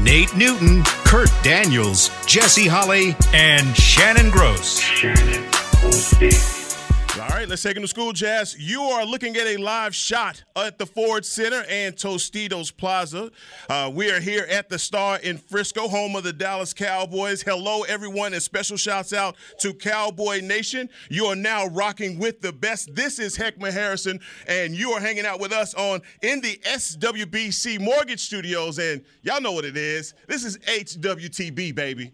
Nate Newton, Kurt Daniels, Jesse Holly, and Shannon Gross. All right, let's take him to school, Jazz. You are looking at a live shot at the Ford Center and Tostitos Plaza. Uh, we are here at the Star in Frisco, home of the Dallas Cowboys. Hello, everyone, and special shouts out to Cowboy Nation. You are now rocking with the best. This is Heckman Harrison, and you are hanging out with us on in the SWBC Mortgage Studios. And y'all know what it is. This is HWTB, baby.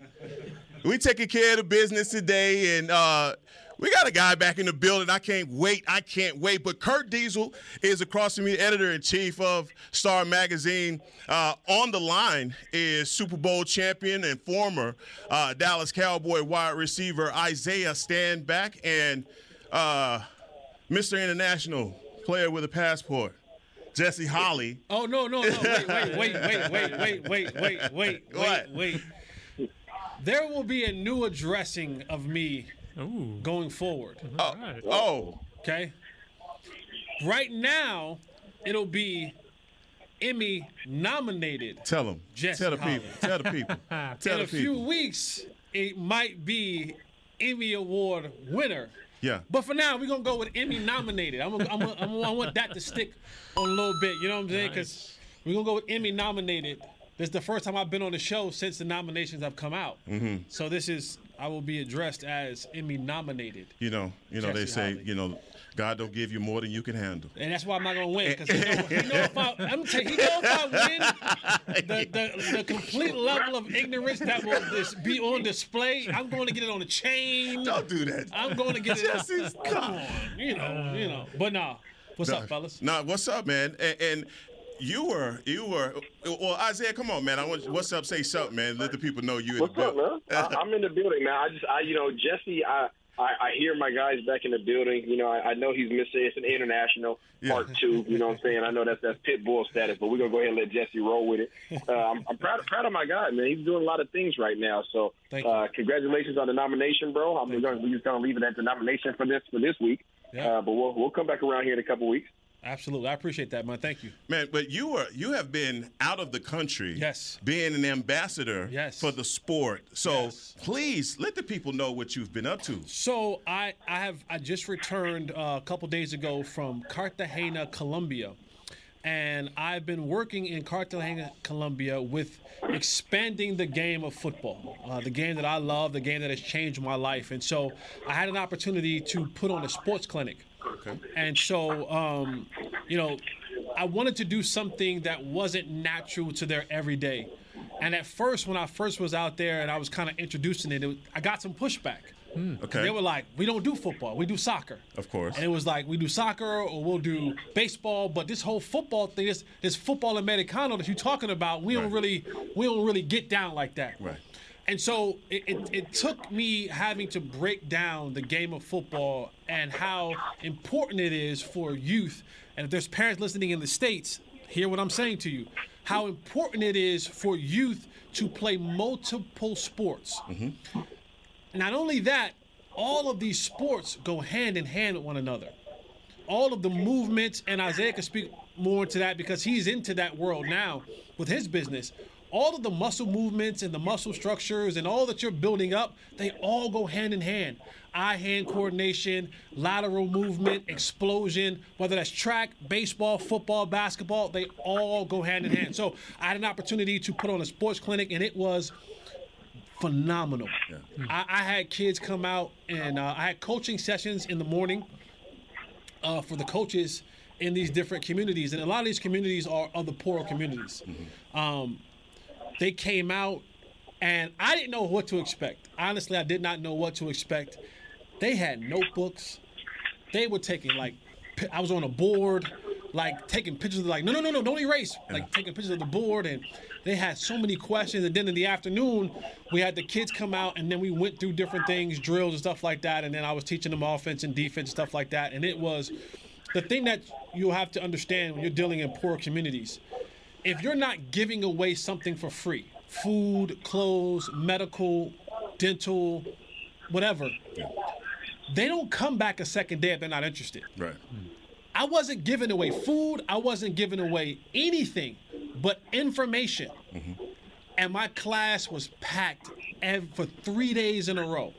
We taking care of the business today, and uh, we got a guy back in the building. I can't wait. I can't wait. But Kurt Diesel is across from me, editor in chief of Star Magazine. Uh, on the line is Super Bowl champion and former uh, Dallas Cowboy wide receiver Isaiah Stanback and uh, Mr. International player with a passport. Jesse Holly. Oh no no no! Wait wait wait wait wait wait wait wait wait wait wait. There will be a new addressing of me going forward. Oh, oh, Okay. Right now, it'll be Emmy nominated. tell them. Jesse tell the Holly. people. Tell the people. Tell In the a few weeks, it might be Emmy Award winner. Yeah. But for now, we're gonna go with Emmy nominated. I'm, gonna, I'm, gonna, I'm gonna, I want that to stick on a little bit. You know what I'm saying? Because we're gonna go with Emmy nominated. This is the first time I've been on the show since the nominations have come out. Mm-hmm. So this is I will be addressed as Emmy nominated, You know, you know they say, Holly. you know, God don't give you more than you can handle. and that's why I'm not gonna win. Because he, he know if I, I'm you, he know if I win, the, the, the complete level of ignorance that will just be on display. I'm going to get it on a chain. Don't do that. I'm going to get it. Jesse's Come on, you know, you know. But nah, what's up, fellas? Nah, what's up, man? And, and you were, you were. Well, Isaiah, come on, man. I want. What's up? Say something, man. Let the people know you. in What's the up, man? building. I, I'm in the building, man. I just, I, you know, Jesse, I, I, I hear my guys back in the building. You know, I, I know he's missing. It's an international Yeah. part two. You know what I'm saying? I know that's that's pit bull status, but we're gonna go ahead and let Jesse roll with it. Uh, I'm, I'm proud, proud of my guy, man. He's doing a lot of things right now. So, uh, congratulations on the nomination, bro. I'm gonna, we're just gonna leave it at the nomination for this for this week. Yeah. Uh, but we'll we'll come back around here in a couple weeks. Absolutely, I appreciate that, man. Thank you. Man, but you were you have been out of the country. Yes. Being an ambassador. Yes. For the sport. So Yes. please let the people know what you've been up to. So I, I have I just returned uh, a couple days ago from Cartagena, Colombia, and I've been working in Cartagena, Colombia with expanding the game of football, uh, the game that I love, the game that has changed my life. And so I had an opportunity to put on a sports clinic. Okay. And so, um, you know, I wanted to do something that wasn't natural to their everyday. And at first, when I first was out there and I was kind of introducing it, it was, I got some pushback. Okay. They were like, we don't do football, we do soccer. Of course. And it was like, we do soccer or we'll do baseball, but this whole football thing, this, this football Americano that you're talking about, we don't really, we don't really get down like that. Right. And so it, it, it took me having to break down the game of football and how important it is for youth. And if there's parents listening in the States, hear what I'm saying to you. How important it is for youth to play multiple sports. Mm-hmm. Not only that, all of these sports go hand in hand with one another. All of the movements, and Isaiah can speak more into that because he's into that world now with his business. All of the muscle movements and the muscle structures and all that you're building up, they all go hand in hand. Eye hand coordination, lateral movement, explosion, whether that's track, baseball, football, basketball, they all go hand in hand. So I had an opportunity to put on a sports clinic, and it was phenomenal. I, I had kids come out and uh, I had coaching sessions in the morning uh, for the coaches in these different communities, and a lot of these communities are of the poorer communities. Um, they came out, and I didn't know what to expect. Honestly, I did not know what to expect. They had notebooks. They were taking like, I was on a board, like taking pictures of like, no, no, no, no, don't erase. Like taking pictures of the board, and they had so many questions. And then in the afternoon, we had the kids come out, and then we went through different things, drills and stuff like that. And then I was teaching them offense and defense stuff like that. And it was the thing that you have to understand when you're dealing in poor communities. If you're not giving away something for free, food, clothes, medical, dental, whatever, they don't come back a second day if they're not interested. Right. I wasn't giving away food. I wasn't giving away anything but information. Mm-hmm. And my class was packed for three days in a row.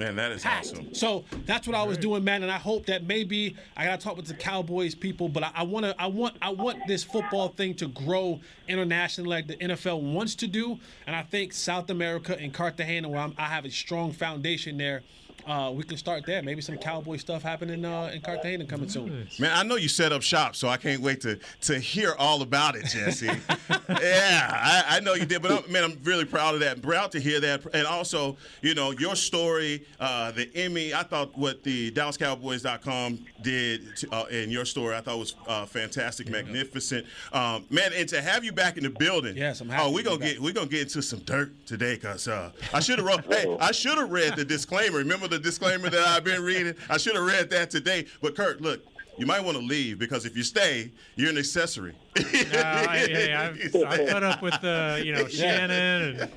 Man, that is Packed. awesome. So that's what I was doing, man. And I hope that maybe I gotta talk with the Cowboys people, but I, I wanna, I want, I want this football thing to grow internationally, like the NFL wants to do. And I think South America and Cartagena, where I'm, I have a strong foundation there, uh, we can start there. Maybe some Cowboy stuff happening uh, in Cartagena coming soon. Man, I know you set up shop, so I can't wait to to hear all about it, Jesse. yeah, I, I know you did, but I'm, man, I'm really proud of that. Proud to hear that, and also, you know, your story, uh, the Emmy. I thought what the DallasCowboys.com did to, uh, in your story, I thought was uh, fantastic, magnificent, um, man. And to have you back in the building, Yes, I'm happy Oh, we to gonna back. get we gonna get into some dirt today, cause uh, I should have wrote. hey, I should have read the disclaimer. Remember the disclaimer that I've been reading? I should have read that today. But Kurt, look. You might want to leave because if you stay, you're an accessory. No, I, hey, I've, I've put up with uh, you know Shannon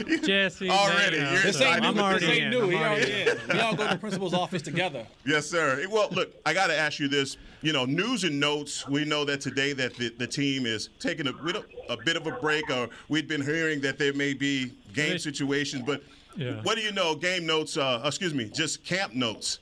and Jesse. Already, you know, you're so excited I'm already This in. ain't new. I'm He already already in. in. We all go to the principal's office together. Yes, sir. Well, look, I got to ask you this. You know, news and notes. We know that today that the, the team is taking a, a bit of a break, or we've been hearing that there may be game situations. But Yeah. what do you know? Game notes. Uh, excuse me, just camp notes,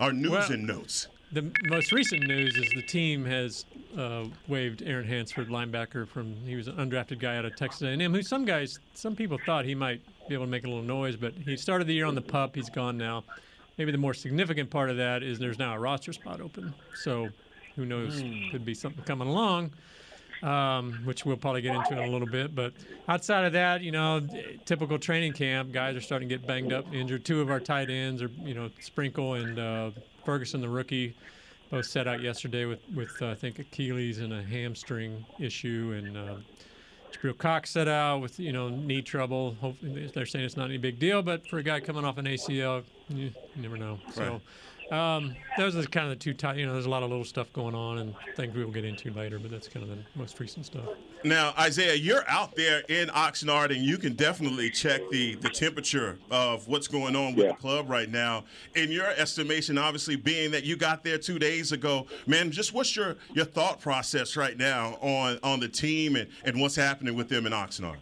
or news Well- and notes. The most recent news is the team has uh, waived Aaron Hansford, linebacker from he was an undrafted guy out of Texas A&M. Who some guys, some people thought he might be able to make a little noise, but he started the year on the pup. He's gone now. Maybe the more significant part of that is there's now a roster spot open. So who knows? Could be something coming along. Um, which we'll probably get into in a little bit. But outside of that, you know, typical training camp, guys are starting to get banged up, injured. Two of our tight ends are, you know, Sprinkle and uh, Ferguson, the rookie, both set out yesterday with, with uh, I think, Achilles and a hamstring issue. And uh, Jabril Cox set out with, you know, knee trouble. Hopefully, they're saying it's not any big deal, but for a guy coming off an ACL, you, you never know. So. Um, those are kind of the two tight. You know, there's a lot of little stuff going on and things we'll get into later, but that's kind of the most recent stuff. Now, Isaiah, you're out there in Oxnard, and you can definitely check the the temperature of what's going on with Yeah. the club right now. In your estimation, obviously, being that you got there two days ago, man, just what's your your thought process right now on on the team and and what's happening with them in Oxnard?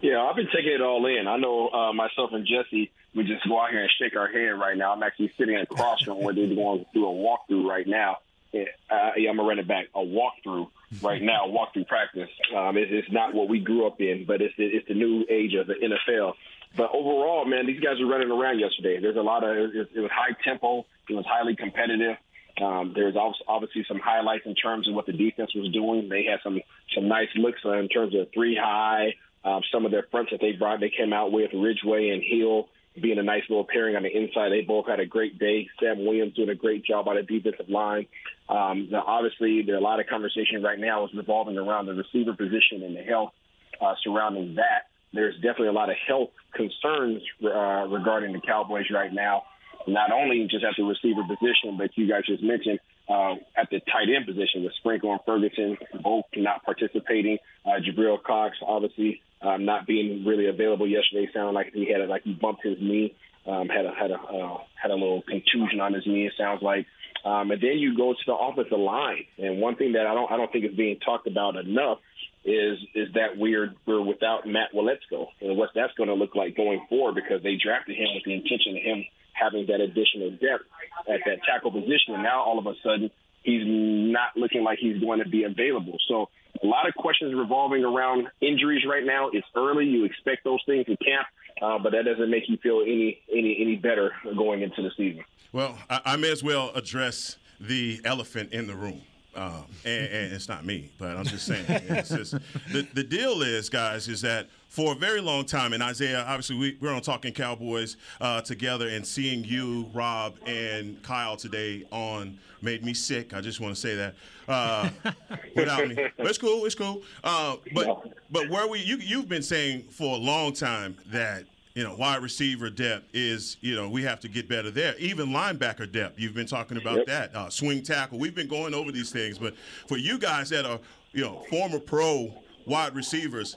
Yeah, I've been taking it all in. I know uh, myself and Jesse, we just go out here and shake our head right now. I'm actually sitting across from where they're going through a walkthrough right now. Uh, yeah, I'm gonna run it back. A walkthrough right now, walkthrough practice. Um, it's, it's not what we grew up in, but it's it's the new age of the NFL. But overall, man, these guys were running around yesterday. There's a lot of it, it was high tempo. It was highly competitive. Um, there's obvi- obviously some highlights in terms of what the defense was doing. They had some some nice looks uh, in terms of three high. Um, some of their fronts that they brought, they came out with Ridgeway and Hill being a nice little pairing on the inside. They both had a great day. Sam Williams doing a great job on the defensive line. Um, now, obviously, there a lot of conversation right now is revolving around the receiver position and the health uh, surrounding that. There's definitely a lot of health concerns uh, regarding the Cowboys right now. Not only just at the receiver position, but you guys just mentioned uh, at the tight end position with Sprinkle and Ferguson, both not participating. Uh, Jabril Cox, obviously, um, not being really available yesterday. Sounded like he had a, like he bumped his knee, um, had a had a uh, had a little contusion on his knee. It sounds like. Um, and then you go to the offensive line, and one thing that I don't I don't think is being talked about enough is is that we're we're without Matt Waletzko and what that's going to look like going forward because they drafted him with the intention of him having that additional depth at that tackle position, and now all of a sudden he's not looking like he's going to be available. So a lot of questions revolving around injuries right now. It's early; you expect those things in camp, uh, but that doesn't make you feel any any any better going into the season. Well, I, I may as well address the elephant in the room. Um, and, and, it's not me, but I'm just saying. It's just, the, the deal is, guys, is that for a very long time, and Isaiah, obviously, we, we're on Talking Cowboys uh, together, and seeing you, Rob, and Kyle today on made me sick. I just want to say that uh, without me. But it's cool. It's cool. Uh, but but where we you you've been saying for a long time that you know, wide receiver depth is, you know, we have to get better there. Even linebacker depth, you've been talking about yep. that. Uh, swing tackle, we've been going over these things. But for you guys that are, you know, former pro wide receivers,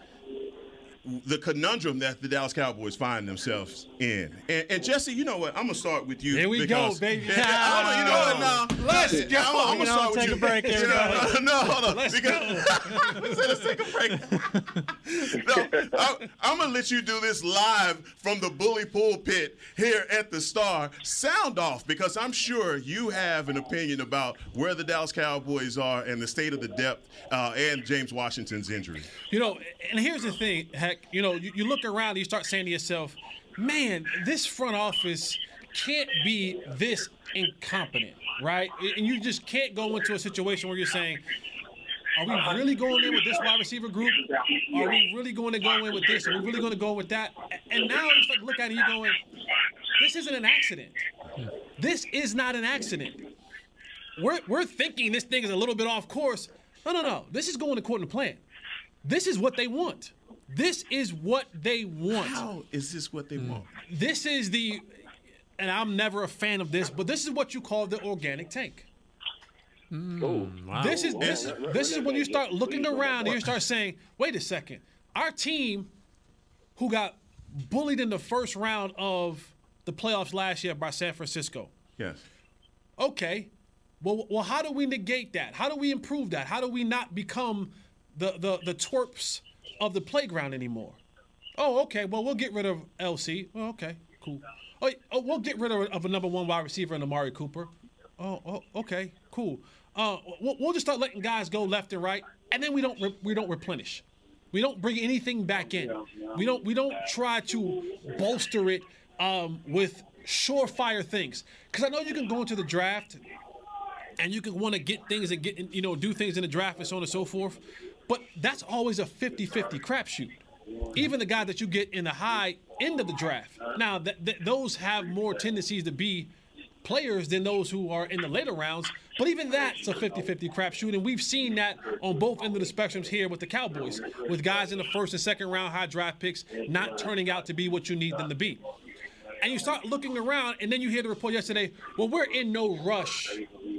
the conundrum that the Dallas Cowboys find themselves in. And, and Jesse, you know what? I'm gonna start with you. Here we go, baby. Yeah, yeah, you know what? Now let's go. I'm, I'm gonna start take with a break, you. everybody. no, no, hold on. Let's because, let's take a break. no, I, I'm gonna let you do this live from the bully pulpit here at the Star. Sound off because I'm sure you have an opinion about where the Dallas Cowboys are and the state of the depth uh, and James Washington's injury. You know, and here's the thing, you know, you, you look around and you start saying to yourself, man, this front office can't be this incompetent, right? And you just can't go into a situation where you're saying, are we really going in with this wide receiver group? Are we really going to go in with this? Are we really going to go with that? And now you start to look at it, you're going, this isn't an accident. This is not an accident. We're, we're thinking this thing is a little bit off course. No, no, no. This is going according to plan. This is what they want. This is what they want. How is this what they want? This is the, and I'm never a fan of this, but this is what you call the organic tank. Mm, wow. This is this is this is when you start looking around and you start saying, wait a second, our team, who got bullied in the first round of the playoffs last year by San Francisco. Yes. Okay. Well, well, how do we negate that? How do we improve that? How do we not become the the the twerps of the playground anymore? Oh, okay. Well, we'll get rid of LC. Oh, okay, cool. Oh, oh, we'll get rid of, of a number one wide receiver in Amari Cooper. Oh, oh okay, cool. Uh, we'll, we'll, just start letting guys go left and right, and then we don't re- we don't replenish. We don't bring anything back in. We don't we don't try to bolster it um, with surefire things. Because I know you can go into the draft and you can want to get things and get you know do things in the draft and so on and so forth, but that's always a 50-50 crapshoot. Even the guy that you get in the high end of the draft. Now, th- th- those have more tendencies to be players than those who are in the later rounds. But even that's a 50 50 crapshoot. And we've seen that on both ends of the spectrums here with the Cowboys, with guys in the first and second round high draft picks not turning out to be what you need them to be. And you start looking around, and then you hear the report yesterday well, we're in no rush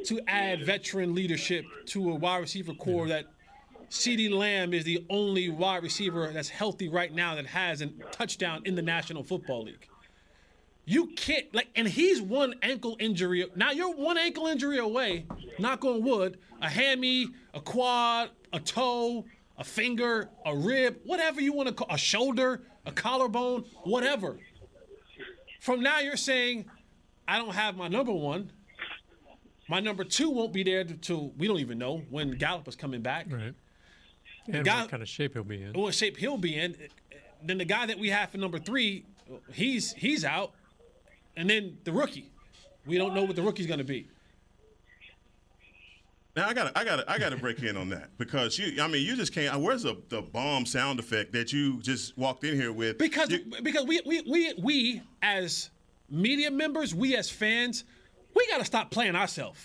to add veteran leadership to a wide receiver core that CeeDee Lamb is the only wide receiver that's healthy right now that has a touchdown in the National Football League. You can't like, and he's one ankle injury. Now you're one ankle injury away. Knock on wood. A hammy, a quad, a toe, a finger, a rib, whatever you want to call, a shoulder, a collarbone, whatever. From now you're saying, I don't have my number one. My number two won't be there until we don't even know when Gallup is coming back. Right. And guy- what kind of shape he'll be in. What shape he'll be in. Then the guy that we have for number three, he's he's out. And then the rookie. We don't know what the rookie's gonna be. Now I gotta, I gotta, I got to break in on that because you I mean you just can't. Where's the, the bomb sound effect that you just walked in here with? Because You- because we, we we we as media members, we as fans, we gotta stop playing ourselves.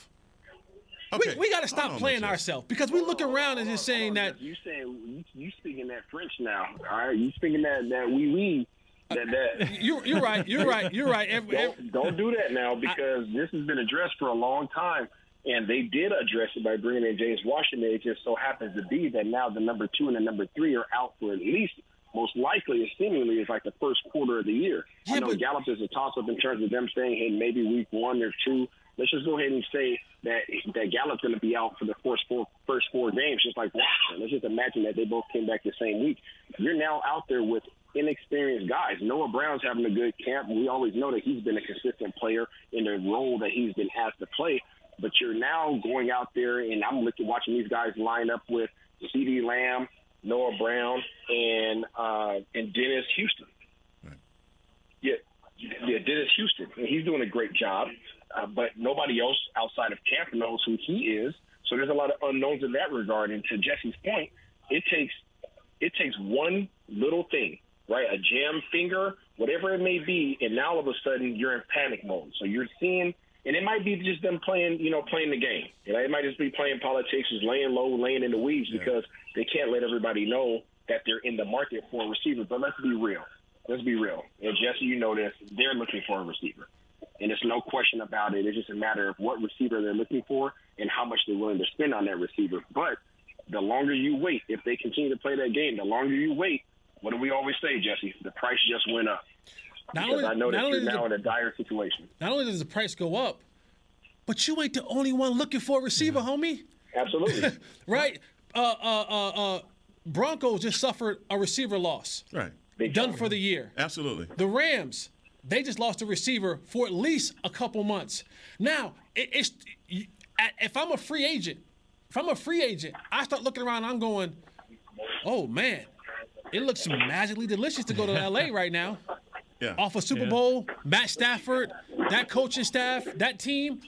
Okay, We, we gotta stop playing ourselves because we look around and just saying that You saying you, you speaking that French now? All right, you speaking that that wee wee. Uh, that that. you're you're right, you're right, you're right. Every, every, Don't, don't do that now because this has been addressed for a long time. And they did address it by bringing in James Washington. It just so happens to be that now the number two and the number three are out for at least, most likely, and seemingly, is like the first quarter of the year. Yeah, I know but- Gallup is a toss up in terms of them saying, hey, maybe week one or two. Let's just go ahead and say that that Gallup's going to be out for the first four first four games, just like Washington. Let's just imagine that they both came back the same week. You're now out there with inexperienced guys. Noah Brown's having a good camp. We always know that he's been a consistent player in the role that he's been asked to play. But you're now going out there, and I'm looking, watching these guys line up with CeeDee Lamb, Noah Brown, and uh, and Dennis Houston. Yeah, yeah, Dennis Houston, and he's doing a great job. Uh, but nobody else outside of camp knows who he is. So there's a lot of unknowns in that regard. And to Jesse's point, it takes it takes one little thing, right? A jam finger, whatever it may be, and now all of a sudden you're in panic mode. So you're seeing, and it might be just them playing, you know, playing the game. You know, it might just be playing politics, just laying low, laying in the weeds because they can't let everybody know that they're in the market for a receiver. But let's be real. Let's be real. And Jesse, you know this. They're looking for a receiver. And there's no question about it. It's just a matter of what receiver they're looking for and how much they're willing to spend on that receiver. But the longer you wait, if they continue to play that game, the longer you wait, what do we always say, Jesse? The price just went up. Not Because only- I know that only you're now the- in a dire situation. Not only does the price go up, but you ain't the only one looking for a receiver, homie. Absolutely. Right? Uh, uh, uh, uh, Broncos just suffered a receiver loss. Right. Big Done time. for the year. Absolutely. The Rams, they just lost a receiver for at least a couple months. Now, it, it's if I'm a free agent, if I'm a free agent, I start looking around. I'm going, oh man, it looks magically delicious to go to LA right now. Yeah. Off a Super Yeah. Bowl, Matt Stafford, that coaching staff, that team.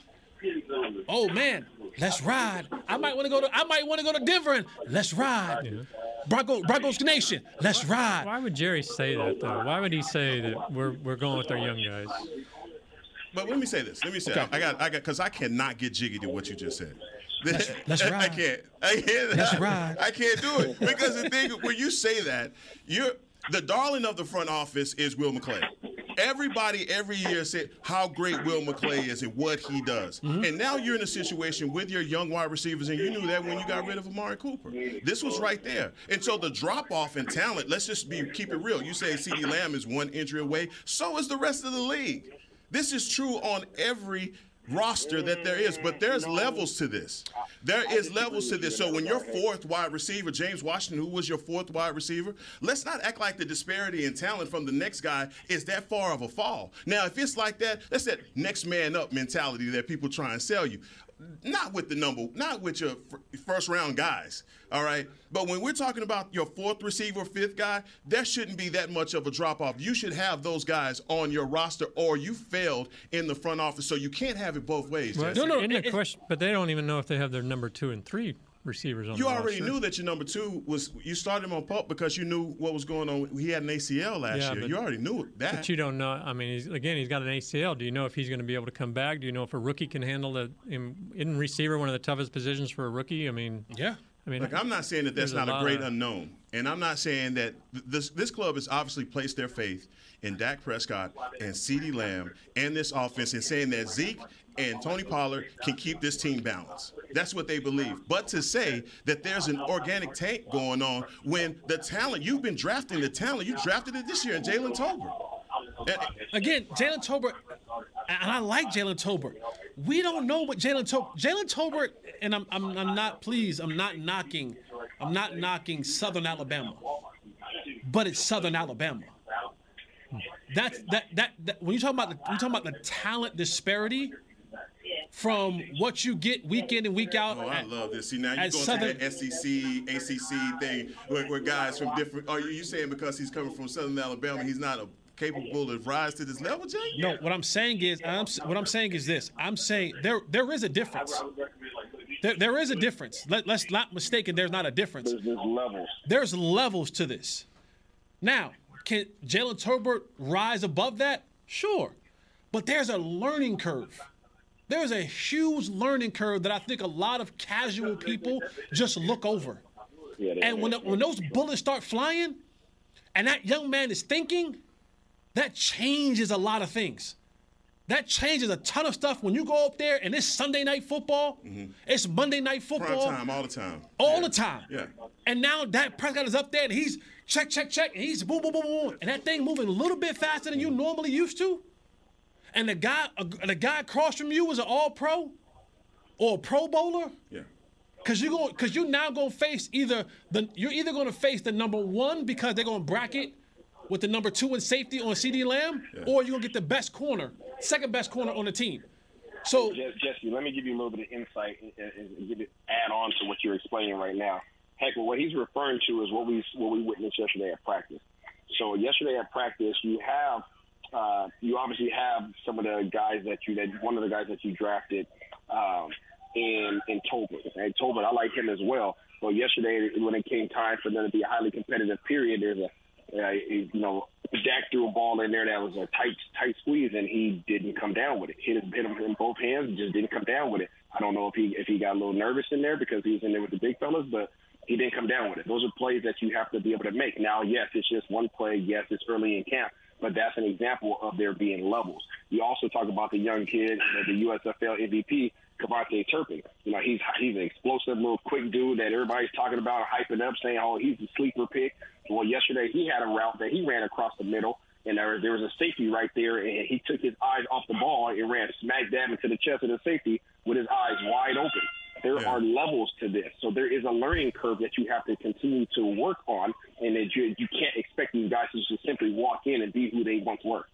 Oh man, let's ride. I might want to go to. I might want to go to Denver and let's ride. Broncos, Broncos Nation, let's ride. Why would Jerry say that though? Why would he say that we're we're going with our young guys? But let me say this. Let me say. Okay. I got. I got. Because I cannot get jiggy to what you just said. let's I ride. can't. I can't. Let's ride. I can't do it because the thing when you say that, you're the darling of the front office is Will McClay. Everybody every year said how great Will McClay is and what he does. Mm-hmm. And now you're in a situation with your young wide receivers, and you knew that when you got rid of Amari Cooper. This was right there. And so the drop off in talent, let's just be keep it real. You say CeeDee Lamb is one injury away, so is the rest of the league. This is true on every roster that there is, but there's levels to this. There is levels to this. So when your fourth wide receiver, James Washington, who was your fourth wide receiver, let's not act like the disparity in talent from the next guy is that far of a fall. Now, if it's like that, that's that next man up mentality that people try and sell you. Not with the number, not with your first round guys. All right. But when we're talking about your fourth receiver, fifth guy, there shouldn't be that much of a drop off. You should have those guys on your roster, or you failed in the front office. So you can't have it both ways. Well, Jesse. No, no, in the question, but they don't even know if they have their number two and three receivers on. You the already roster. knew that your number two was you started him on pup because you knew what was going on. He had an ACL last Yeah, year. but- you already knew that. But you don't know. I mean, he's, again, he's got an ACL. Do you know if he's going to be able to come back? Do you know if a rookie can handle the in, in receiver one of the toughest positions for a rookie? I mean, Yeah. I mean, Look, I'm not saying that that's There's a not a, great of- unknown, and I'm not saying that th- this this club has obviously placed their faith in Dak Prescott and CeeDee Lamb and this offense, and saying that Zeke and Tony Pollard can keep this team balanced. That's what they believe. But to say that there's an organic tank going on when the talent you've been drafting the talent, you drafted it this year in Jalen Tolbert. And- Again, Jalen Tolbert, and I like Jalen Tolbert. We don't know what Jalen Tolbert. Jalen Tolbert, and I'm, I'm, I'm not. Please, I'm not knocking. I'm not knocking Southern Alabama, but it's Southern Alabama. That's that that, that when you talk about the you talk about the talent disparity from what you get week in and week out. Oh, I love this. See, now you're at going Southern- to that SEC, ACC thing where, where guys from different. Are you, you saying because he's coming from Southern Alabama, he's not a, capable to rise to this level, Jay? No, what I'm saying is, I'm, what I'm saying is this. I'm saying there there is a difference. There, there is a difference. Let, let's not mistaken. There's not a difference. There's, there's levels. There's levels to this. Now, can Jalen Tolbert rise above that? Sure, but there's a learning curve. There's a huge learning curve that I think a lot of casual people just look over. And when, when those bullets start flying, and that young man is thinking, that changes a lot of things. That changes a ton of stuff when you go up there and it's Sunday night football, mm-hmm. it's Monday night football. Prime time, all the time. all Yeah. the time. Yeah. And now that Prescott is up there and he's check, check, check, and he's boom, boom, boom, boom, and that thing moving a little bit faster than you mm-hmm. normally used to. And the guy, uh, the guy across from you is an All Pro or a Pro Bowler. Yeah. Cause you going cause you now gonna face either the you're either gonna face the number one because they're gonna bracket with the number two in safety on CeeDee Lamb, or you're gonna get the best corner, second best corner on the team. So Jesse, let me give you a little bit of insight and, and, and give it, add on to what you're explaining right now. Heck, what he's referring to is what we what we witnessed yesterday at practice. So yesterday at practice, you have uh, you obviously have some of the guys that you that one of the guys that you drafted um, in in Tolbert. And Tolbert, I like him as well. But yesterday, when it came time for them to be a highly competitive period, there's a uh, you know, Dak threw a ball in there that was a tight, tight squeeze, and he didn't come down with it. Hit, hit him in both hands, and just didn't come down with it. I don't know if he if he got a little nervous in there because he was in there with the big fellas, but he didn't come down with it. Those are plays that you have to be able to make. Now, yes, it's just one play. Yes, it's early in camp, but that's an example of there being levels. You also talk about the young kid, the USFL MVP, KaVontae Turpin. You know, he's he's an explosive little quick dude that everybody's talking about, hyping up, saying, "Oh, he's a sleeper pick." Well, yesterday he had a route that he ran across the middle, and there, there was a safety right there, and he took his eyes off the ball and ran smack dab into the chest of the safety with his eyes wide open. There yeah. are levels to this, so there is a learning curve that you have to continue to work on, and that you you can't expect these guys to just simply walk in and be who they once were.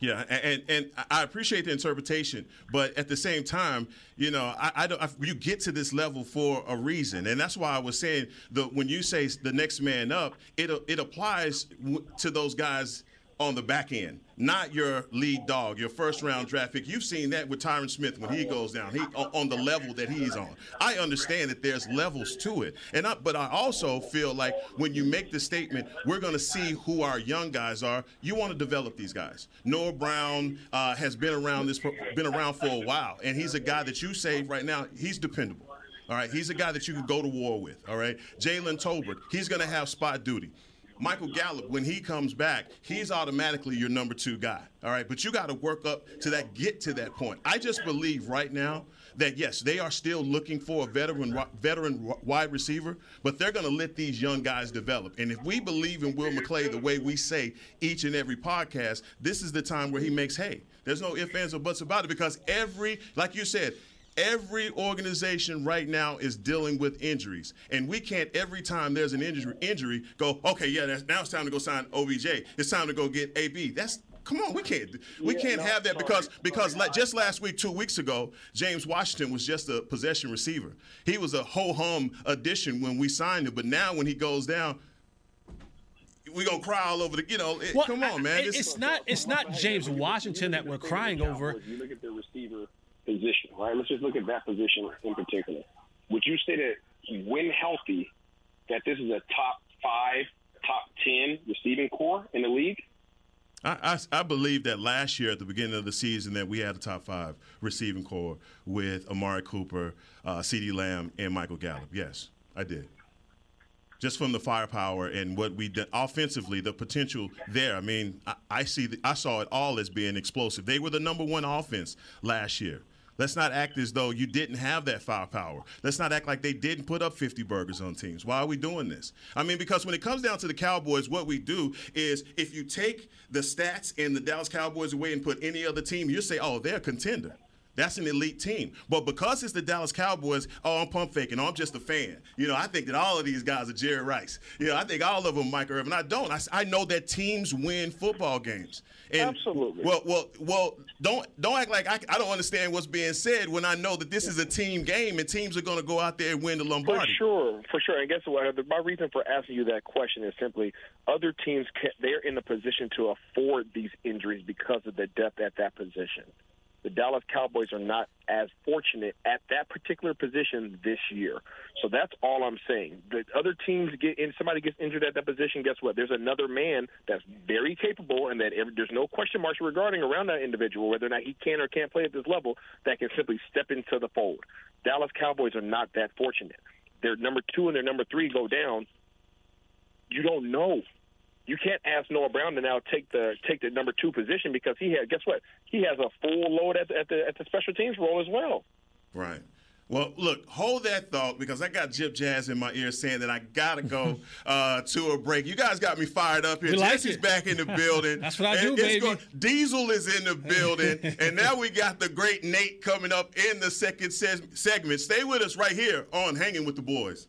Yeah, and and I appreciate the interpretation, but at the same time, you know, I, I don't. I, you get to this level for a reason, and that's why I was saying the when you say the next man up, it it applies to those guys on the back end, not your lead dog, your first round draft pick. You've seen that with Tyron Smith when he goes down, he on the level that he's on. I understand that there's levels to it, and I, but I also feel like when you make the statement, we're going to see who our young guys are. You want to develop these guys. Noah Brown uh, has been around this, been around for a while, and he's a guy that you say right now he's dependable. All right, he's a guy that you can go to war with. All right, Jalen Tolbert, he's going to have spot duty. Michael Gallup, when he comes back, he's automatically your number two guy. All right, but you got to work up to that, get to that point. I just believe right now that yes, they are still looking for a veteran veteran wide receiver, but they're going to let these young guys develop. And if we believe in Will McClay the way we say each and every podcast, this is the time where he makes hay. There's no ifs, ands, or buts about it because every, like you said, Every organization right now is dealing with injuries, and we can't every time there's an injury, injury go, okay, yeah, now it's time to go sign OBJ. It's time to go get AB. That's come on, we can't we yeah, can't no, have that because because like just last week, two weeks ago, James Washington was just a possession receiver. He was a ho hum addition when we signed him, but now when he goes down. We gonna cry all over the, you know. It, well, come on, man. It, it's not. It's not James Washington that we're crying over. You look at the receiver position, right? Let's just look at that position in particular. Would you say that when healthy, that this is a top five, top ten receiving core in the league? I, I, I, believe that last year at the beginning of the season that we had a top five receiving core with Amari Cooper, uh, CeeDee Lamb, and Michael Gallup. Yes, I did. Just from the firepower and what we did offensively, the potential there. I mean, I, I see. The, I saw it all as being explosive. They were the number one offense last year. Let's not act as though you didn't have that firepower. Let's not act like they didn't put up 50 burgers on teams. Why are we doing this? I mean, because when it comes down to the Cowboys, what we do is if you take the stats and the Dallas Cowboys away and put any other team, you say, oh, they're a contender. That's an elite team. But because it's the Dallas Cowboys, oh, I'm pump faking. Oh, I'm just a fan. You know, I think that all of these guys are Jerry Rice. You know, I think all of them Mike Irvin. I don't. I, I know that teams win football games. And, Absolutely. Well, well, well. Don't don't act like I, I don't understand what's being said when I know that this is a team game and teams are going to go out there and win the Lombardi. For sure, for sure. And guess what? My reason for asking you that question is simply other teams can, they're in a position to afford these injuries because of the depth at that position the Dallas Cowboys are not as fortunate at that particular position this year. So that's all I'm saying. The other teams get in, somebody gets injured at that position. Guess what? There's another man that's very capable, and that every, there's no question marks regarding around that individual whether or not he can or can't play at this level that can simply step into the fold. Dallas Cowboys are not that fortunate. Their number two and their number three go down. You don't know you can't ask Noah Brown to now take the take the number two position because he had guess what he has a full load at the, at the at the special teams role as well. Right. Well, look, hold that thought because I got Jip Jazz in my ear saying that I gotta go uh, to a break. You guys got me fired up here. We Jesse's like back in the building. That's what I do, baby. Going, Diesel is in the building, and now we got the great Nate coming up in the second se- segment. Stay with us right here on Hanging with the Boys.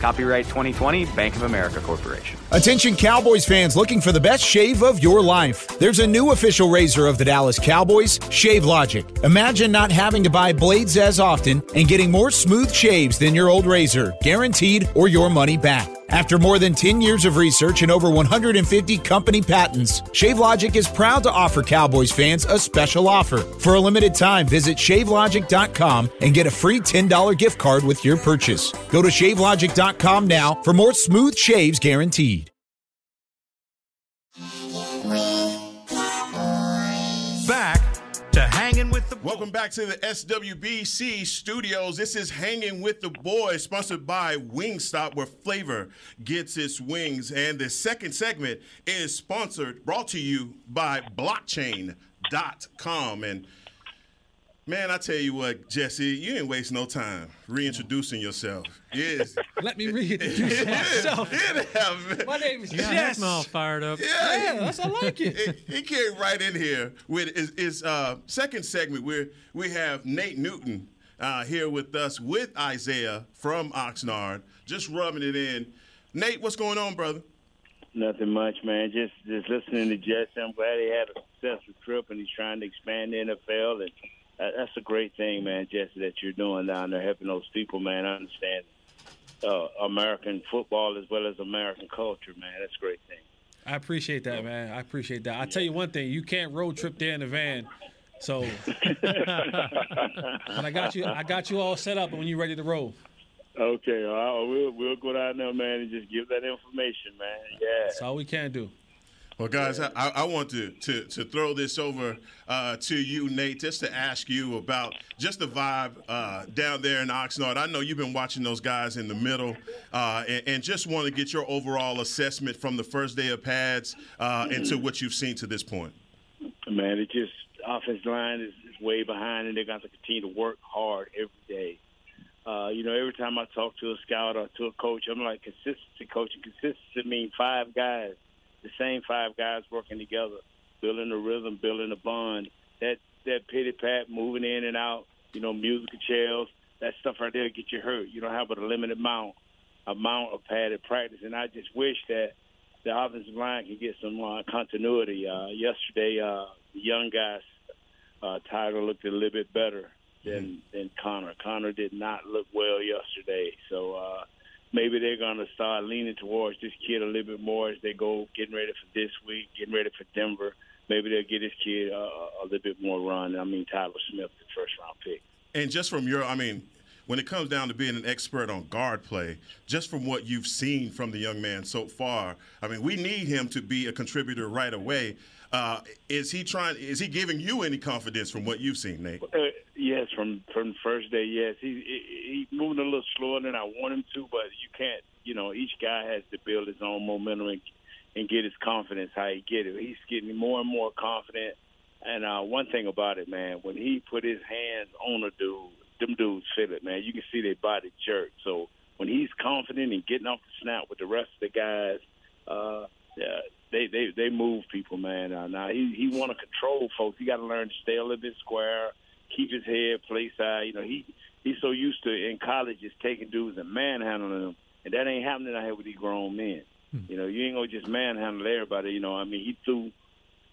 Copyright 2020 Bank of America Corporation. Attention Cowboys fans looking for the best shave of your life. There's a new official razor of the Dallas Cowboys, Shave Logic. Imagine not having to buy blades as often and getting more smooth shaves than your old razor, guaranteed or your money back. After more than 10 years of research and over 150 company patents, ShaveLogic is proud to offer Cowboys fans a special offer. For a limited time, visit shavelogic.com and get a free $10 gift card with your purchase. Go to shavelogic.com now for more smooth shaves guaranteed. Welcome back to the SWBC studios. This is Hanging with the Boys, sponsored by Wingstop, where flavor gets its wings. And the second segment is sponsored, brought to you by blockchain.com. And man, I tell you what, Jesse, you ain't waste no time reintroducing yourself. Yes. Let me reintroduce myself. yeah, My name is Yeah, Jess. All fired up. Yeah, yeah that's I like it. he, he came right in here with his, his uh, second segment where we have Nate Newton uh, here with us with Isaiah from Oxnard, just rubbing it in. Nate, what's going on, brother? Nothing much, man. Just just listening to Jesse. I'm glad he had a successful trip and he's trying to expand the NFL. And that, that's a great thing, man, Jesse, that you're doing down there, helping those people, man. Understand uh, American football as well as American culture, man. That's a great thing. I appreciate that, man. I appreciate that. I tell you one thing: you can't road trip there in the van. So, but I got you. I got you all set up when you're ready to roll. Okay, right, we'll we'll go down there, man, and just give that information, man. Yeah. That's all we can do. Well, guys, I, I want to, to, to throw this over uh, to you, Nate, just to ask you about just the vibe uh, down there in Oxnard. I know you've been watching those guys in the middle, uh, and, and, just want to get your overall assessment from the first day of pads uh, into what you've seen to this point. Man, it just offense line is, is way behind, and they're going to continue to work hard every day. Uh, you know, every time I talk to a scout or to a coach, I'm like, consistency, coaching. Consistency means five guys the same five guys working together, building a rhythm, building a bond. That that pity pat, moving in and out, you know, musical chairs, that stuff right there get you hurt. You don't have but a limited amount amount of padded practice, and I just wish that the offensive line can get some uh, continuity. Uh, yesterday, uh, the young guys, uh, Tyler looked a little bit better than than Connor. Connor did not look well yesterday, so. uh maybe they're going to start leaning towards this kid a little bit more as they go getting ready for this week, getting ready for Denver. Maybe they'll get this kid uh, a little bit more run. I mean, Tyler Smith, the first round pick. And just from your, I mean, when it comes down to being an expert on guard play, just from what you've seen from the young man so far, I mean, we need him to be a contributor right away. Uh, is he trying? Is he giving you any confidence from what you've seen, Nate? Yes, from from first day. Yes, he's he, he's moving a little slower than I want him to, but you can't. You know, each guy has to build his own momentum and, and get his confidence. How he get it? He's getting more and more confident. And uh, one thing about it, man, when he put his hands on a dude, them dudes feel it, man. You can see their body jerk. So when he's confident and getting off the snap with the rest of the guys, uh, yeah, they they they move people, man. Uh, now he he want to control folks. He got to learn to stay a little bit square, keep his head place high. You know, he he's so used to in college just taking dudes and manhandling them, and that ain't happening out here with these grown men. Hmm. You know, you ain't gonna just manhandle everybody. You know, I mean, he threw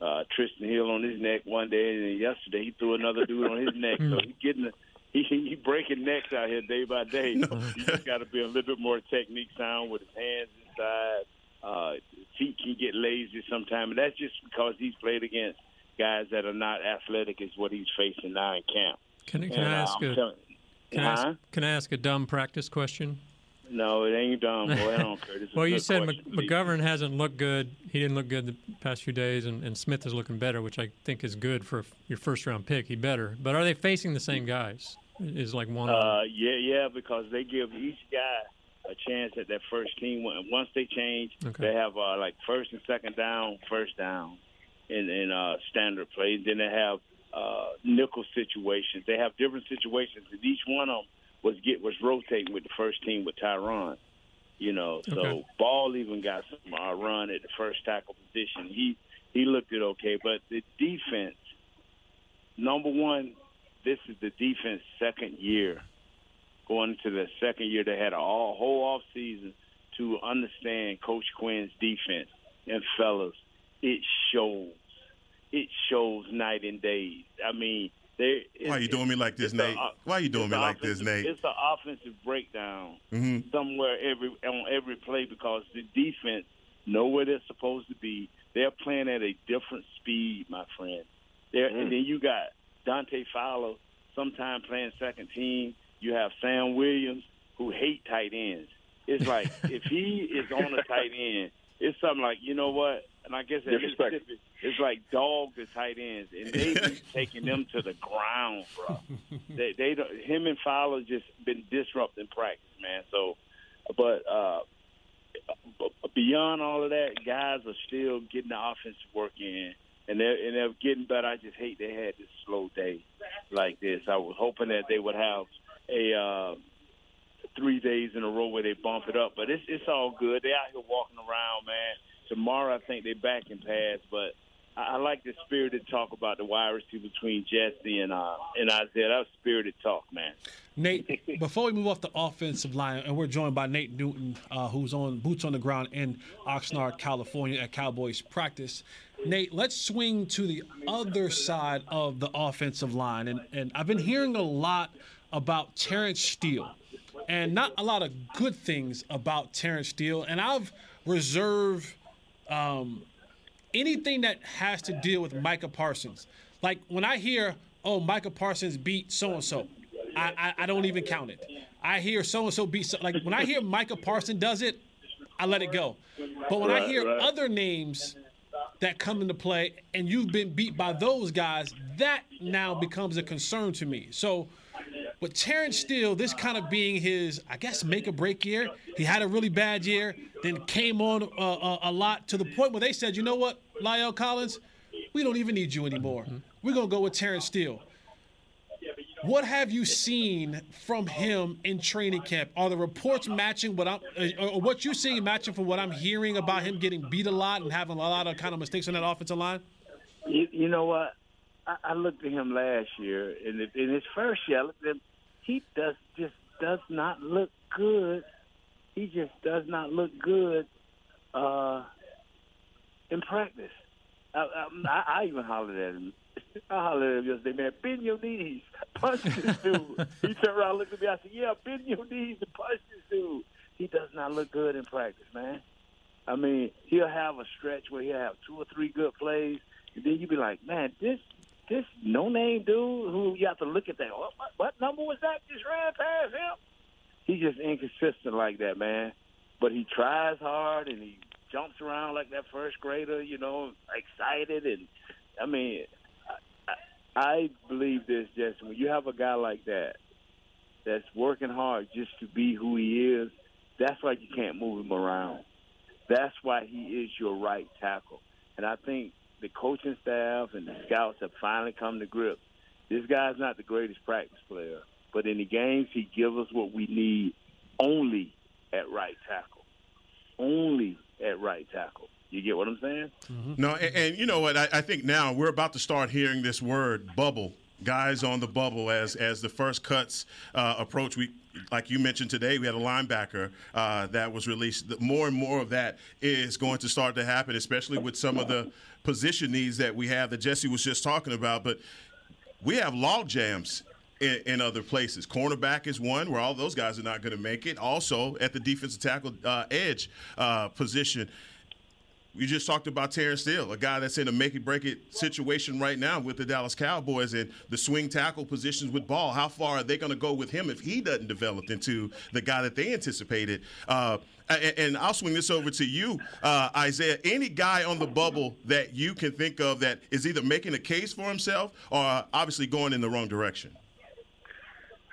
uh, Trysten Hill on his neck one day, and then yesterday he threw another dude on his neck. So he's getting the he he breaking necks out here day by day. No. He just got to be a little bit more technique sound with his hands inside. Uh, feet can get lazy sometimes, and that's just because he's played against guys that are not athletic. Is what he's facing now in camp. Can, can and, I ask uh, a telling, can, huh? I ask, can I ask a dumb practice question? No, it ain't dumb, boy. I don't care. This is a well, you said question, Mc- please. McGovern hasn't looked good. He didn't look good the past few days, and, and Smith is looking better, which I think is good for your first round pick. He better. But are they facing the same guys? Is like one. Uh, yeah, yeah, because they give each guy a chance at that first team. Once they change, Okay. they have uh, like first and second down, first down, in in uh, standard plays. Then they have uh, nickel situations. They have different situations, and each one of them was get was rotating with the first team with Tyron. You know, so Okay. Ball even got some uh, run at the first tackle position. He he looked it okay, but the defense, number one, this is the defense second year. Going into the second year, they had a all, whole off season to understand Coach Quinn's defense. And fellas, it shows. It shows night and day. I mean, they. Why you doing me like this, it's a- Nate? Why you doing me like this, offensive- Nate? It's an offensive breakdown hmm somewhere every on every play because the defense know where they're supposed to be. They're playing at a different speed, my friend. There, and then you got Dante Fowler, sometime playing second team. You have Sam Williams, who hate tight ends. It's like if he is on a tight end, it's something like you know what. And I guess at Mississippi, it's like dog the tight ends, and they be taking them to the ground, bro. they, they don't, him and Fowler just been disrupting practice, man. So, but uh, beyond all of that, guys are still getting the offensive work in, and they're and they're getting better. I just hate they had this slow day like this. I was hoping that they would have a uh, three days in a row where they bump it up, but it's it's all good. They out here walking around, man. Tomorrow, I think they back in pass, but I, I like the spirited talk about the wide receiver between Jesse and uh, and Isaiah. That was spirited talk, man. Nate, before we move off the offensive line, and we're joined by Nate Newton, uh, who's on boots on the ground in Oxnard, California, at Cowboys practice. Nate, let's swing to the other side of the offensive line, and and I've been hearing a lot about Terence Steele, and not a lot of good things about Terence Steele, and I've reserved um, anything that has to deal with Micah Parsons. Like when I hear, "Oh, Micah Parsons beat so and so," I, I don't even count it. I hear so and so beat so, like when I hear Micah Parsons does it, I let it go. But when I hear right. other names that come into play and you've been beat by those guys, that now becomes a concern to me. So with Terence Steele, this kind of being his, I guess, make or break year. He had a really bad year, then came on uh, uh, a lot to the point where they said, you know what, La'el Collins, we don't even need you anymore. We're going to go with Terence Steele. What have you seen from him in training camp? Are the reports matching what I'm, uh, or what you're seeing matching from what I'm hearing about him getting beat a lot and having a lot of kind of mistakes on that offensive line? You, you know what? I, I looked at him last year, and in, his first year, I looked at him. He does just does not look good. He just does not look good uh, in practice. I, I, I even hollered at him. I hollered at him yesterday, man. Bend your knees, punch this dude. he turned around, and looked at me. I said, "Yeah, bend your knees and punch this dude." He does not look good in practice, man. I mean, he'll have a stretch where he'll have two or three good plays, and then you be like, man, this this no name dude who you have to look at that. What, what, what number was that? Just ran past him. He's just inconsistent like that, man. But he tries hard and he jumps around like that first grader, you know, excited and I mean, I, I, believe this, Justin. When you have a guy like that that's working hard just to be who he is, that's why you can't move him around. That's why he is your right tackle. And I think the coaching staff and the scouts have finally come to grips. This guy's not the greatest practice player, but in the games he gives us what we need only at right tackle. Only at right tackle. You get what I'm saying? No, and, and you know what? I, I think now we're about to start hearing this word bubble. Guys on the bubble as as the first cuts uh, approach. We, like you mentioned today, we had a linebacker uh, that was released. More and more of that is going to start to happen, especially with some of the position needs that we have that Jesse was just talking about. But we have log jams in, in, other places. Cornerback is one where all those guys are not going to make it. Also, at the defensive tackle uh, edge uh, position, we just talked about Terence Steele, a guy that's in a make it break it situation right now with the Dallas Cowboys and the swing tackle positions with ball. How far are they going to go with him if he doesn't develop into the guy that they anticipated? Uh, and I'll swing this over to you, uh, Isaiah. Any guy on the bubble that you can think of that is either making a case for himself or obviously going in the wrong direction?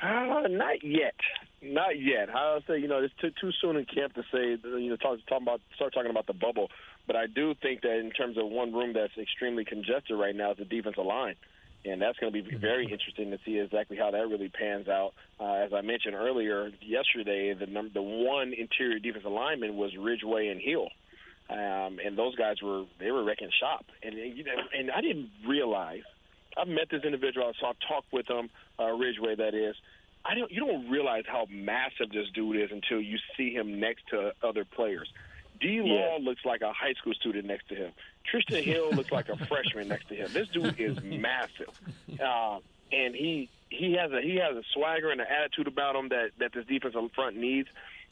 Uh, not yet. Not yet. I'll say, you know, it's too, too soon in camp to say, you know, talk, talk about, start talking about the bubble. But I do think that in terms of one room that's extremely congested right now is the defensive line. And that's going to be very interesting to see exactly how that really pans out. Uh, as I mentioned earlier, yesterday, the number, the one interior defensive lineman was Ridgeway and Hill. Um, and those guys were they were wrecking shop, and you know, and I didn't realize. I've met this individual, so I've talked with him, uh, Ridgeway, that is. I don't. You don't realize how massive this dude is until you see him next to other players. D. Law yeah. looks like a high school student next to him. Trysten Hill looks like a freshman next to him. This dude is massive, uh, and he he has a he has a swagger and an attitude about him that that this defensive front needs.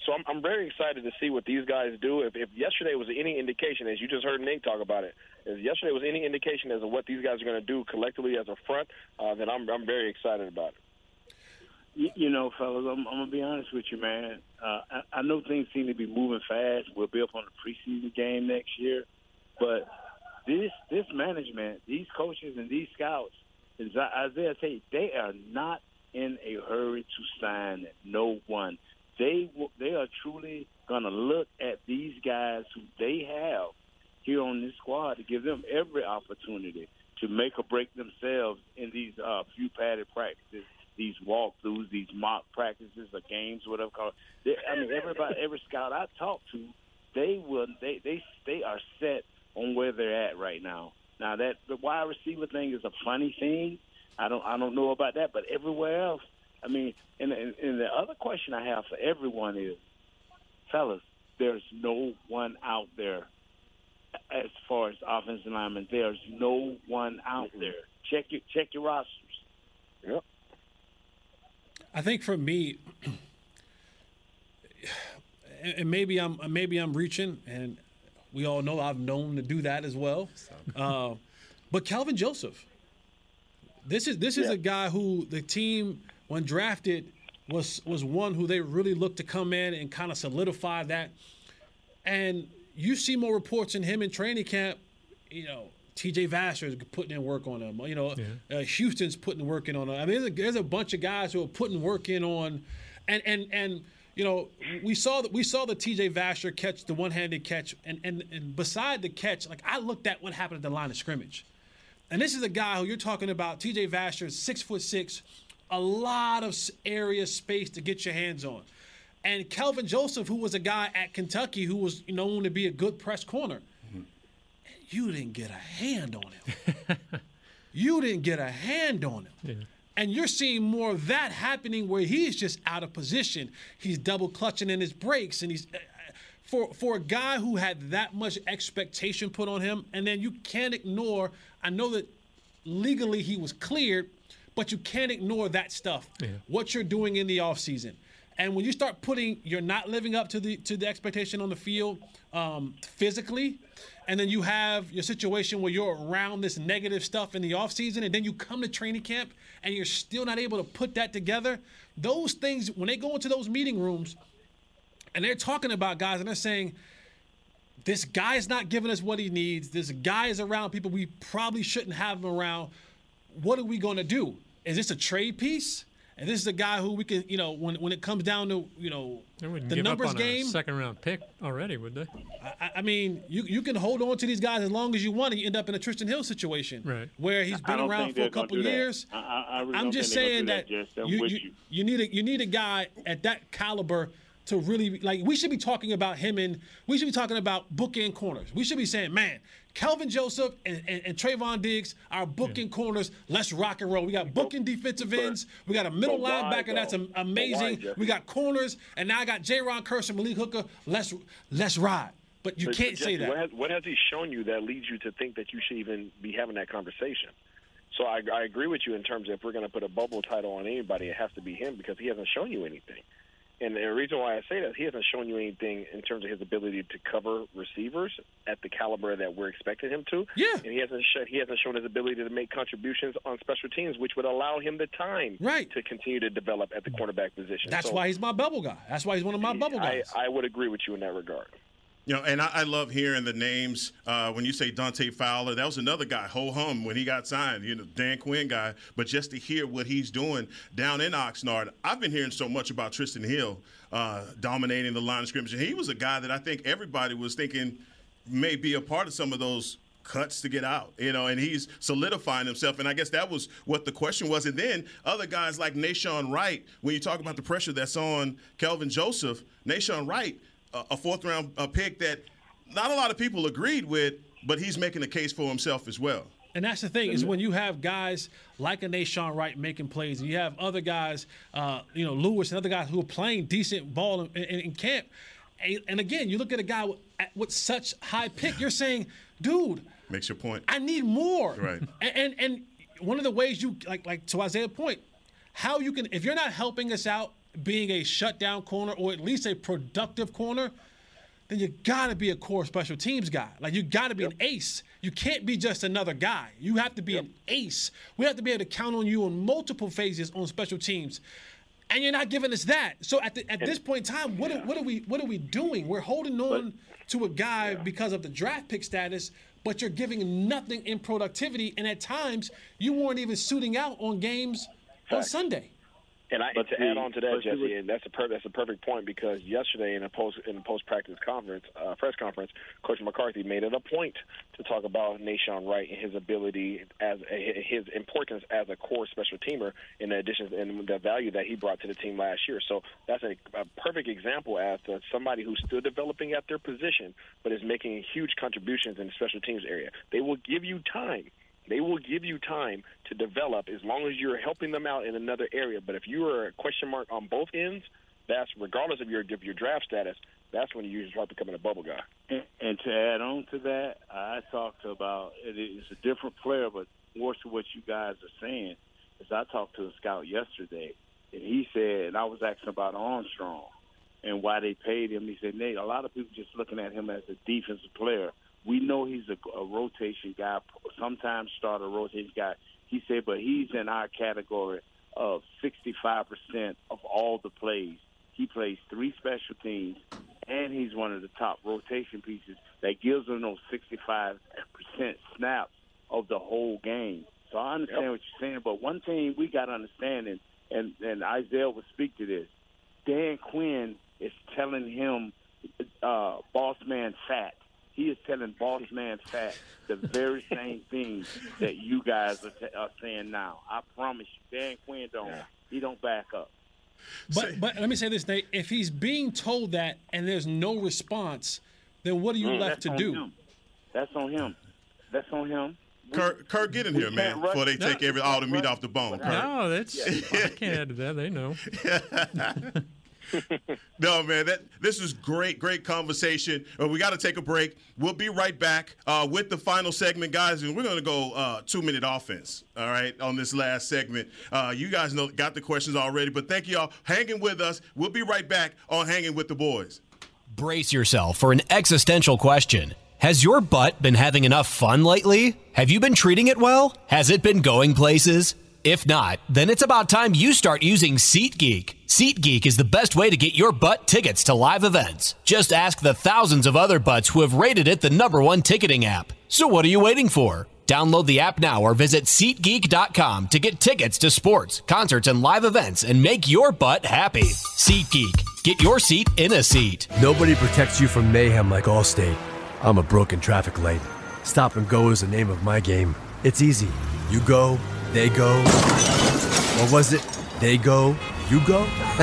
So I'm, I'm very excited to see what these guys do. If, if yesterday was any indication, as you just heard Nate talk about it, if yesterday was any indication as to what these guys are going to do collectively as a front, uh, then I'm I'm very excited about it. You, know, fellas, I'm, I'm gonna be honest with you, man. Uh, I, I know things seem to be moving fast. We'll be up on the preseason game next year, but this this management, these coaches, and these scouts, as Isaiah say, they are not in a hurry to sign no one. They they are truly gonna look at these guys who they have here on this squad to give them every opportunity to make or break themselves in these uh, few padded practices these walkthroughs, these mock practices, or games, whatever. Called. I mean, everybody, every scout I talk to, they will, they they they are set on where they're at right now. Now that the wide receiver thing is a funny thing. I don't I don't know about that, but everywhere else, I mean, and, and, and the other question I have for everyone is, fellas, there's no one out there as far as offensive linemen. There's no one out there. Check your check your rosters. Yep. I think for me, and maybe I'm maybe I'm reaching, and we all know I've known to do that as well. Uh, but Kelvin Joseph, this is this is yeah. a guy who the team when drafted was was one who they really looked to come in and kind of solidify that. And you see more reports in him in training camp, you know, T.J. Vasher is putting in work on him. You know, yeah. uh, Houston's putting work in on him. I mean, there's a, there's a, bunch of guys who are putting work in on, and and and you know, we saw that we saw the T.J. Vasher catch the one-handed catch, and and and beside the catch, like I looked at what happened at the line of scrimmage, and this is a guy who you're talking about. T.J. Vasher, six foot six, a lot of area space to get your hands on. And Kelvin Joseph, who was a guy at Kentucky who was known to be a good press corner you didn't get a hand on him. you didn't get a hand on him. Yeah. And you're seeing more of that happening where he's just out of position. He's double clutching in his brakes, and he's for for a guy who had that much expectation put on him, and then you can't ignore. I know that legally he was cleared, but you can't ignore that stuff. Yeah. What you're doing in the offseason. And when you start putting, you're not living up to the to the expectation on the field um, physically, and then you have your situation where you're around this negative stuff in the offseason, and then you come to training camp and you're still not able to put that together. Those things, when they go into those meeting rooms and they're talking about guys and they're saying, this guy is not giving us what he needs. This guy is around people we probably shouldn't have him around. What are we going to do? Is this a trade piece? And this is a guy who we can, you know, when when it comes down to, you know, the numbers game, second round pick already, would they? I, I, mean, you you can hold on to these guys as long as you want, and you end up in a Trysten Hill situation, right? Where he's been around for a couple years. I, I am just saying that, that you, you, you need a you need a guy at that caliber to really like we should be talking about him and we should be talking about bookend corners. We should be saying, man, Kelvin Joseph and, and, and Trevon Diggs are booking yeah. corners. Let's rock and roll. We got booking defensive ends. We got a middle linebacker that's amazing. we got corners, and now I got Jayron Kearse and Malik Hooker. Let's let's ride. But you can't Jesse, say that. What has, what has, he shown you that leads you to think that you should even be having that conversation? So I, I agree with you in terms of if we're going to put a bubble title on anybody, it has to be him because he hasn't shown you anything. And the reason why I say that he hasn't shown you anything in terms of his ability to cover receivers at the caliber that we're expecting him to. Yeah. And he hasn't sh- he hasn't shown his ability to make contributions on special teams, which would allow him the time right. to continue to develop at the cornerback position. That's So why he's my bubble guy. That's why he's one of my bubble I, guys. I would agree with you in that regard. You know, and I, I love hearing the names. Uh, when you say Dante Fowler, that was another guy, ho hum, when he got signed. You know, Dan Quinn guy. But just to hear what he's doing down in Oxnard, I've been hearing so much about Trysten Hill uh, dominating the line of scrimmage. He was a guy that I think everybody was thinking may be a part of some of those cuts to get out, you know, and he's solidifying himself. And I guess that was what the question was. And then other guys like Nahshon Wright, when you talk about the pressure that's on Kelvin Joseph, Nahshon Wright, a fourth round uh, pick that not a lot of people agreed with, but he's making a case for himself as well. And that's the thing is when you have guys like a Nahshon Wright making plays, and you have other guys, uh, you know, Lewis and other guys who are playing decent ball in, in, in camp. And, and again, you look at a guy with, with such high pick, you're saying, dude, Makes your point. I need more. Right. And, and and one of the ways you like like to Isaiah's point, how you can if you're not helping us out being a shutdown corner or at least a productive corner, then you gotta be a core special teams guy. Like you gotta be an ace. You can't be just another guy. You have to be an ace. We have to be able to count on you on multiple phases on special teams. And you're not giving us that. So at the, at this point in time, what are, what are we what are we doing? We're holding on to a guy because of the draft pick status, but you're giving nothing in productivity. And at times, you weren't even suiting out on games on Sunday. And I, But to see- add on to that, Jesse, and that's a per, that's a perfect point because yesterday in a post in a post practice conference, uh, press conference, Coach McCarthy made it a point to talk about Nahshon Wright and his ability as a, his importance as a core special teamer in addition and the value that he brought to the team last year. So that's a, a perfect example as to somebody who's still developing at their position but is making huge contributions in the special teams area. They will give you time. They will give you time to develop as long as you're helping them out in another area. But if you are a question mark on both ends, that's regardless of your of your draft status, that's when you usually start becoming a bubble guy. And, and to add on to that, I talked about it is a different player, but more to what you guys are saying. Is I talked to a scout yesterday, and he said, and I was asking about Armstrong and why they paid him. He said, Nate, a lot of people just looking at him as a defensive player. We know he's a, a rotation guy, sometimes start a rotation guy. He said, but he's in our category of 65% of all the plays. He plays three special teams, and he's one of the top rotation pieces that gives them those 65% snaps of the whole game. So I understand what you're saying, but one thing we got to understand, and, and, and Isaiah will speak to this, Dan Quinn is telling him, uh, boss man fat. He is telling boss man fat the very same thing that you guys are, t- are saying now. I promise you, Dan Quinn don't. He don't back up. But but let me say this, Nate. If he's being told that and there's no response, then what are you Mm, left that's to on do? him. That's on him. That's on him. Kirk, Kirk, get in we here, man, before they No, take every all the meat off the bone. Kirk. No, that's yeah. I can't add to that. They know. No, man, that this is great, great conversation. Uh, we got to take a break. We'll be right back uh, with the final segment, guys, and we're going to go uh, two minute offense. All right, on this last segment. Uh, you guys know got the questions already, but thank y'all hanging with us. We'll be right back on hanging with the boys. Brace yourself for an existential question. Has your butt been having enough fun lately? Have you been treating it well? Has it been going places? If not, then it's about time you start using SeatGeek. SeatGeek is the best way to get your butt tickets to live events. Just ask the thousands of other butts who have rated it the number one ticketing app. So what are you waiting for? Download the app now or visit SeatGeek.com to get tickets to sports, concerts, and live events and make your butt happy. SeatGeek. Get your seat in a seat. Nobody protects you from mayhem like Allstate. I'm a broken traffic light. Stop and go is the name of my game. It's easy. You go, they go. What was it? They go, you go?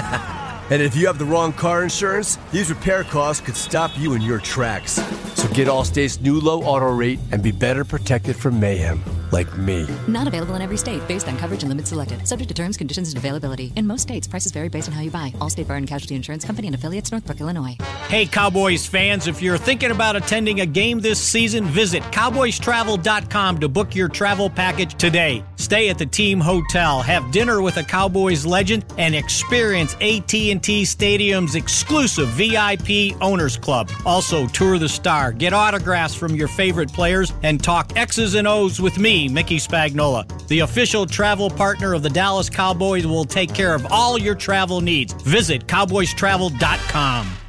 and if you have the wrong car insurance, these repair costs could stop you in your tracks. So get Allstate's new low auto rate and be better protected from mayhem, like me. Not available in every state based on coverage and limits selected. Subject to terms, conditions, and availability. In most states, prices vary based on how you buy. Allstate Bar and Casualty Insurance Company and affiliates, Northbrook, Illinois. Hey, Cowboys fans, if you're thinking about attending a game this season, visit cowboystravel.com to book your travel package today. Stay at the team hotel, have dinner with a Cowboys legend, and experience AT&T Stadium's exclusive VIP Owners Club. Also, tour the star, get autographs from your favorite players, and talk X's and O's with me, Mickey Spagnola. The official travel partner of the Dallas Cowboys will take care of all your travel needs. Visit cowboystravel.com.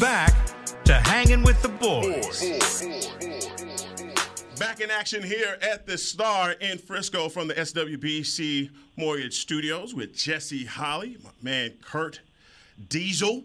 Back to hanging with the boys. Back in action here at the Star in Frisco from the SWBC Mortgage Studios with Jesse Holley, my man Kurt Diesel,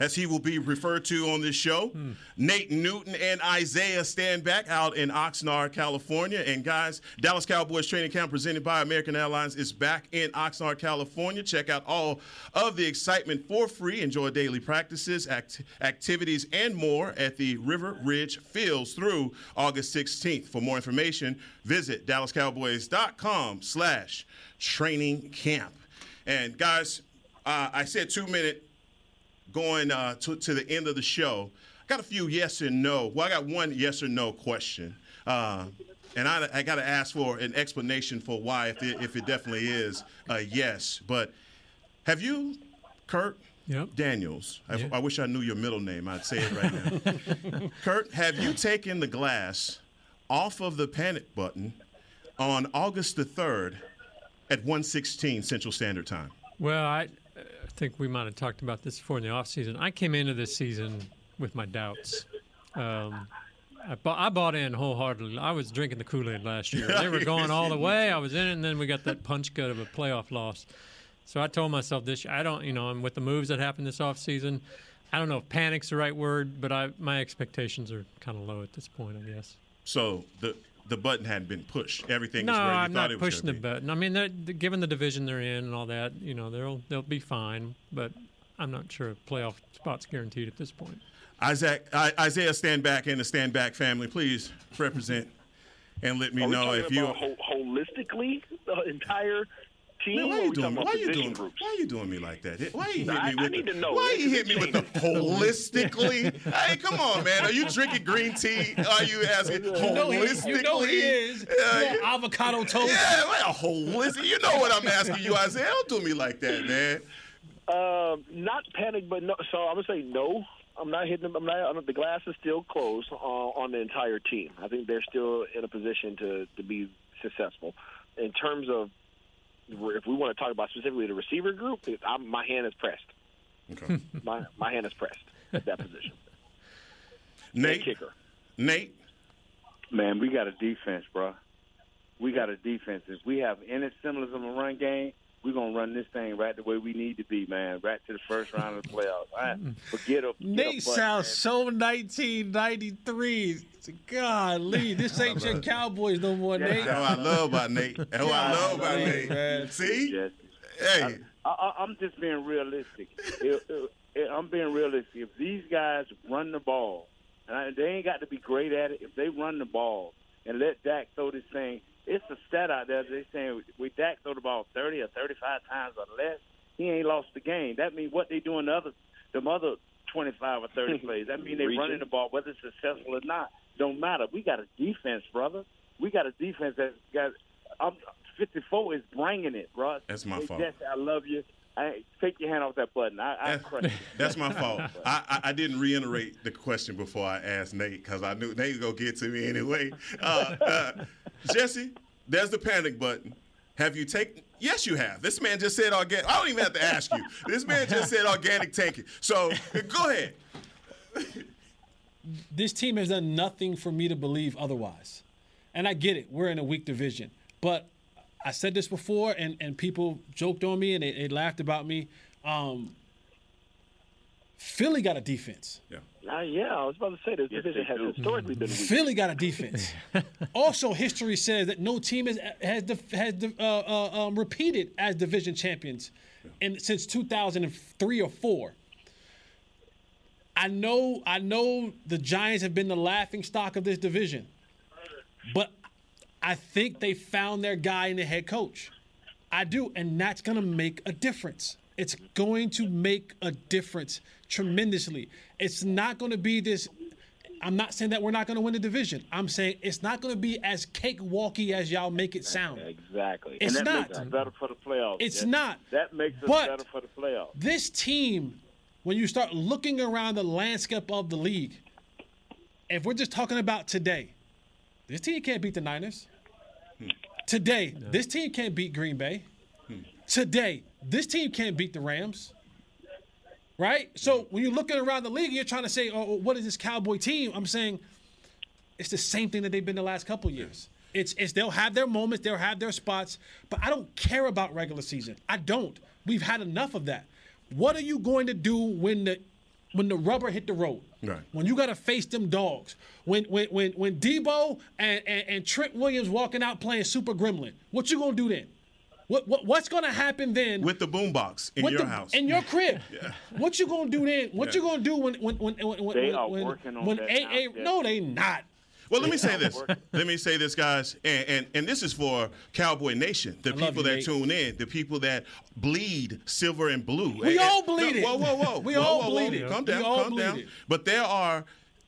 as he will be referred to on this show. Nate Newton and Isaiah Stanback out in Oxnard, California. And guys, Dallas Cowboys training camp presented by American Airlines is back in Oxnard, California. Check out all of the excitement for free. Enjoy daily practices, act- activities, and more at the River Ridge Fields through August 16th. For more information, visit dallascowboys.com slash training camp. And guys, uh, I said two minute going uh, to, to the end of the show. I got a few yes and no. Well, I got one yes or no question. Uh, and I, I got to ask for an explanation for why, if it, if it definitely is a yes. But have you, Kurt Daniels, I, I wish I knew your middle name, I'd say it right now. Kurt, have you taken the glass off of the panic button on August the 3rd at 116 Central Standard Time? Well, I think we might have talked about this before in the offseason. I came into this season with my doubts. Um, I, bought, I bought in wholeheartedly. I was drinking the Kool Aid last year. They were going all the way. I was in it, and then we got that punch gut of a playoff loss. So I told myself this. I don't, you know, with the moves that happened this offseason, I don't know if panic's the right word, but I my expectations are kind of low at this point. I guess. So the the button hadn't been pushed. Everything No, is where you I'm thought not it was pushing gonna the button. I mean, they're, they're- given the division they're in and all that, you know, they'll they'll be fine. But I'm not sure a playoff spot's guaranteed at this point. Isaac, I, Isaiah, Stanback and the Stanback family, please represent and let me Are know talking if you. about ho- holistically the entire team? Man, why are you we doing? talking about Why you doing? groups? Why you doing me like that? Why you hit I- me I with? need the, to know. Why you hit me with the holistically? hey, come on, man. Are you drinking green tea? Are you asking You know, he, holistically? you know he is. Yeah, Little you- avocado toast. Yeah, like a holistic. You know what I'm asking you, Isaiah. Don't do me like that, man. Um, not panic, but no. So I'm gonna say no. I'm not hitting them. I'm not. I'm, the glass is still closed uh, on the entire team. I think they're still in a position to to be successful. In terms of if we want to talk about specifically the receiver group, I'm, my hand is pressed. Okay. my my hand is pressed at that position. Nate, kicker. Nate, Man, we got a defense, bro. We got a defense. If we have any semblance of a run game, we're gonna run this thing right the way we need to be, man. Right to the first round of the playoffs. All right? Forget a forget a Nate butt, sounds man. so 1993. Golly, this ain't your Cowboys no more, Nate. That's what I love about Nate. That's what I love about Golly, man. Nate. See? Yes. Hey. I, I, I'm just being realistic. If- if- if- I'm being realistic. If these guys run the ball, and I, they ain't got to be great at it. If they run the ball and let Dak throw this thing, it's a stat out there. They saying we Dak throw the ball 30 or 35 times or less, he ain't lost the game. That means what they doing the other, them other 25 or 30 plays. That means they Reaching. running the ball, whether it's successful or not. Don't matter. We got a defense, brother. We got a defense that got. I'm, 54 is bringing it, bro. That's my Hey, fault. Jesse, I love you. I, take your hand off that button. I, I crush you. That's my fault. I, I, I didn't reiterate the question before I asked Nate because I knew Nate was gonna get to me anyway. Uh, uh, Jesse, there's the panic button. Have you taken? Yes, you have. This man just said organic. I don't even have to ask you. This man just said organic tanking. So go ahead. this team has done nothing for me to believe otherwise. And I get it. We're in a weak division. But I said this before, and, and people joked on me and they, they laughed about me. Um, Philly got a defense. Yeah. Uh, yeah, I was about to say this division has historically been weak. Philly got a defense. also, history says that no team has has has uh, uh, um, repeated as division champions in since 2003 or four. I know, I know, the Giants have been the laughing stock of this division, but I think they found their guy in the head coach. I do, and that's going to make a difference. It's going to make a difference tremendously. It's not going to be this. I'm not saying that we're not going to win the division. I'm saying it's not going to be as cakewalky as y'all make it sound. Exactly. It's and that not. Makes us better for the playoffs. It's Jesse. not. That makes us But- better for the playoffs. This team, when you start looking around the landscape of the league, if we're just talking about today, this team can't beat the Niners. Hmm. Today, this team can't beat Green Bay. Today, this team can't beat the Rams. Right? So when you're looking around the league, you're trying to say, oh, what is this Cowboy team? I'm saying it's the same thing that they've been the last couple years. It's, it's they'll have their moments, they'll have their spots, but I don't care about regular season. I don't. We've had enough of that. What are you going to do when the when the rubber hit the road? Right. When you got to face them dogs. When when when when Deebo and, and and Trent Williams walking out playing Super Gremlin. What you gonna do then? What, what what's gonna happen then? With the boombox in your the- house. in your crib. Yeah. What you gonna do then? What Yeah. you gonna do when when when when when They when, are when, working on when that AA now, no they not. Well, let me say this. Let me say this, guys, and, and and this is for Cowboy Nation, the I love people you, that Nate. tune in, the people that bleed silver and blue. We And- all and- bleed no, it. Whoa, whoa, whoa! We Whoa, all whoa, whoa. bleed it. Calm We down, all calm bleed down. it. But there are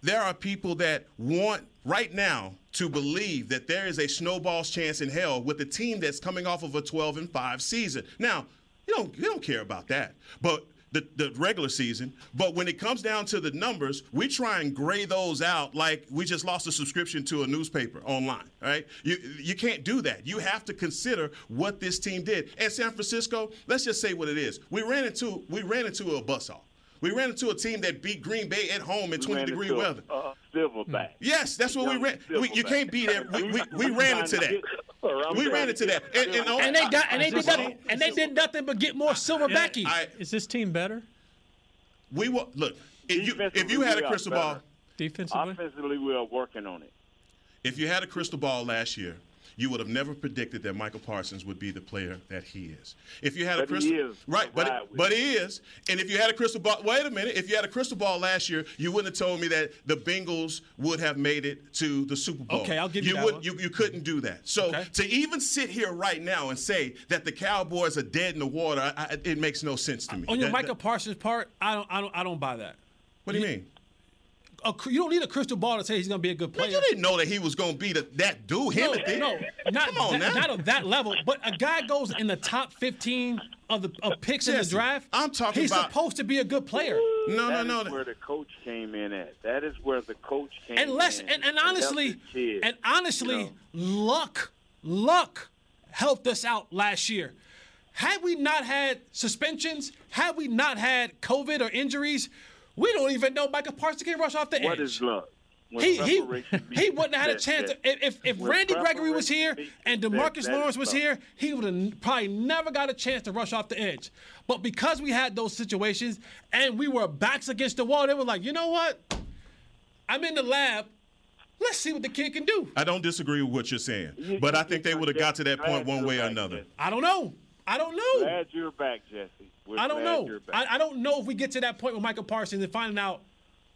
there are people that want right now to believe that there is a snowball's chance in hell with a team that's coming off of a 12 and 5 season. Now, you don't you don't care about that. But the, the regular season, but when it comes down to the numbers, we try and gray those out like we just lost a subscription to a newspaper online, right? You you can't do that. You have to consider what this team did. And San Francisco, let's just say what it is. We ran into we ran into a buzzsaw. We ran into a team that beat Green Bay at home in We 20 ran degree into weather. a silverback. Hmm. Yes, that's what we ran. We, you can't beat that. We, we, we ran into that. We ran into that. And, and, And they got and they did nothing and they did nothing but get more silverbackies. Is this team better? We will look. If you if you had a crystal ball, defensively, Offensively, we are working on it. if you had a crystal ball last year, you would have never predicted that Micah Parsons would be the player that he is. If you had a crystal, he is. right? But Right but he is. And if you had a crystal ball, wait a minute. If you had a crystal ball last year, you wouldn't have told me that the Bengals would have made it to the Super Bowl. Okay, I'll give you that would, one. You, you couldn't do that. So to even sit here right now and say that the Cowboys are dead in the water, I, I, it makes no sense to me. On your That- Micah that- Parsons part, I don't I don't I don't buy that. what do you mean? A, you don't need a crystal ball to say he's gonna be a good player. You didn't know that he was going to be the, that dude. Him no, no, not, Come on that, now. not of that level. But a guy goes in the top 15 of the of picks in the draft. I'm talking He's about- supposed to be a good player. No, That no, is no. where the coach came in at. That is where the coach came And less in. and, and honestly, kid. and honestly, luck, luck helped us out last year. Had we not had suspensions, had we not had COVID or injuries, we don't even know Micah Parsons can rush off the What edge. is luck? When He he he wouldn't have had a chance. that- To, if if when Randy Gregory was here and meets that- Demarcus that Lawrence was here, he would have probably never got a chance to rush off the edge. But because we had those situations and we were backs against the wall, they were like, you know what? I'm in the lab. Let's see what the kid can do. I don't disagree with what you're saying, but I think they would have got to that point one way or another. I don't know. I don't know. Glad you're back, Jesse. I don't know. I, I don't know if we get to that point with Micah Parsons and finding out,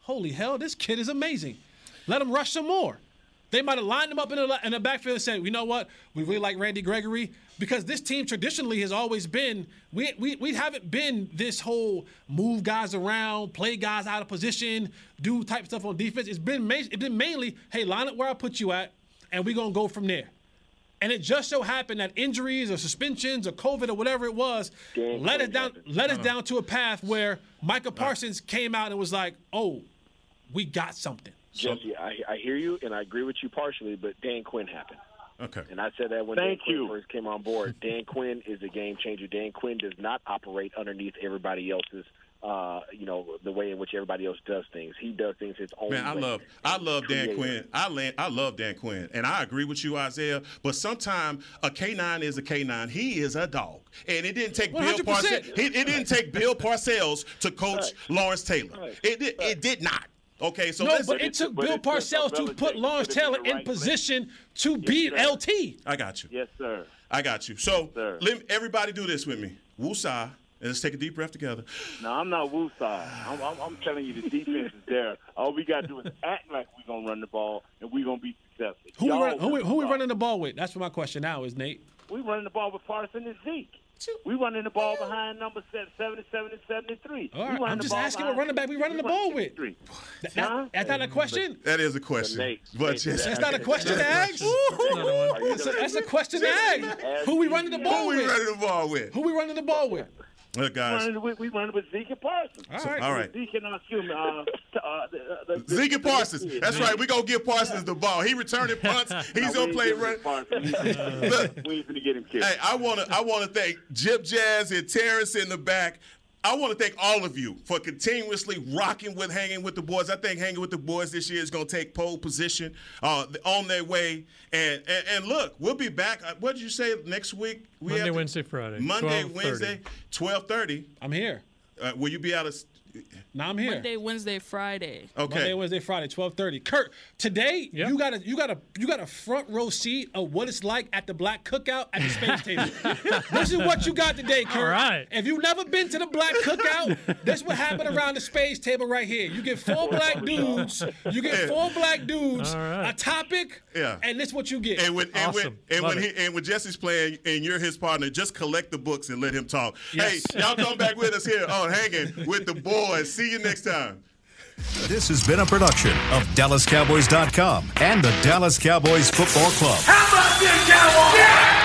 holy hell, this kid is amazing. Let him rush some more. They might have lined him up in the, in the backfield and said, you know what, we really like Randy Gregory because this team traditionally has always been we, we, we haven't been this whole move guys around, play guys out of position, do type stuff on defense. It's been it's been mainly, hey, line up where I put you at, and we're gonna go from there. And it just so happened that injuries or suspensions or COVID or whatever it was Dan led us down happened. led us Uh-huh. down to a path where Micah Parsons came out and was like, "Oh, we got something." Jesse, I, I hear you, and I agree with you partially, but Dan Quinn happened. Okay. And I said that when Thank Dan Quinn you. first came on board. Dan Quinn is a game changer. Dan Quinn does not operate underneath everybody else's uh, you know, the way in which everybody else does things. He does things his own Man, I way. love I love Dan Quinn. I land, I love Dan Quinn, and I agree with you, Isaiah. But sometimes a canine is a canine. He is a dog, and it didn't take Bill 100%. Parcells. It, it didn't take Bill Parcells to coach Lawrence Taylor. It did. It did not. Okay, so no, but it took Bill Parcells to put Lawrence Taylor in position to beat LT. I got you. Yes, sir. I got you. So let everybody do this with me. Woosah, and let's take a deep breath together. No, I'm not woosah. I'm, I'm, I'm telling you, the defense is there. All we got to do is act like we're going to run the ball and we're going to be successful. Who we, Y'all run, who, we, who we running the ball with? That's what my question now is, Nate. We running the ball with Parson and Zeke. We running the ball behind number se- 77 and 73. All We I'm just asking what running back we running the ball with. That, that, that's not a question. That is a question. But yes. That's not a question to ask. That's a, question to ask. Who we running the ball with? Who we running the ball with? Who we running the ball with? Look, We guys. we, we running with Zeke and Parsons. All right. all right. Zeke and, uh, excuse me, uh, uh, the, uh, the, Zeke and Parsons. That's right. We're going to give Parsons the ball. He returning punts. He's going to play run. Look, We ain't to get him killed. Hey, I want to I want to thank Jip Jazz and Terrence in the back. I want to thank all of you for continuously rocking with hanging with the boys. I think hanging with the boys this year is going to take pole position uh, on their way. And, and and look, we'll be back. Uh, What did you say next week? We Monday, have to- Wednesday, Friday. Monday, 12:30. Wednesday, twelve thirty. I'm here. Uh, will you be out of? Now I'm here. Monday, Wednesday, Friday. Okay. Monday, Wednesday, Friday, twelve thirty. Kurt, today you got a you got a you got a front row seat of what it's like at the black cookout at the space table. this is what you got today, Kurt. All right. If you've never been to the black cookout, this what happened around the space table right here. You get four black dudes. You get four black dudes. All right. A topic. Yeah. And this what you get. And when and when and when, he, and when Jesse's playing and you're his partner, just collect the books and let him talk. Yes. Hey, y'all come back with us here on Hanging with the Boys. See you next time. This has been a production of DallasCowboys.com and the Dallas Cowboys Football Club. How about this, Cowboys?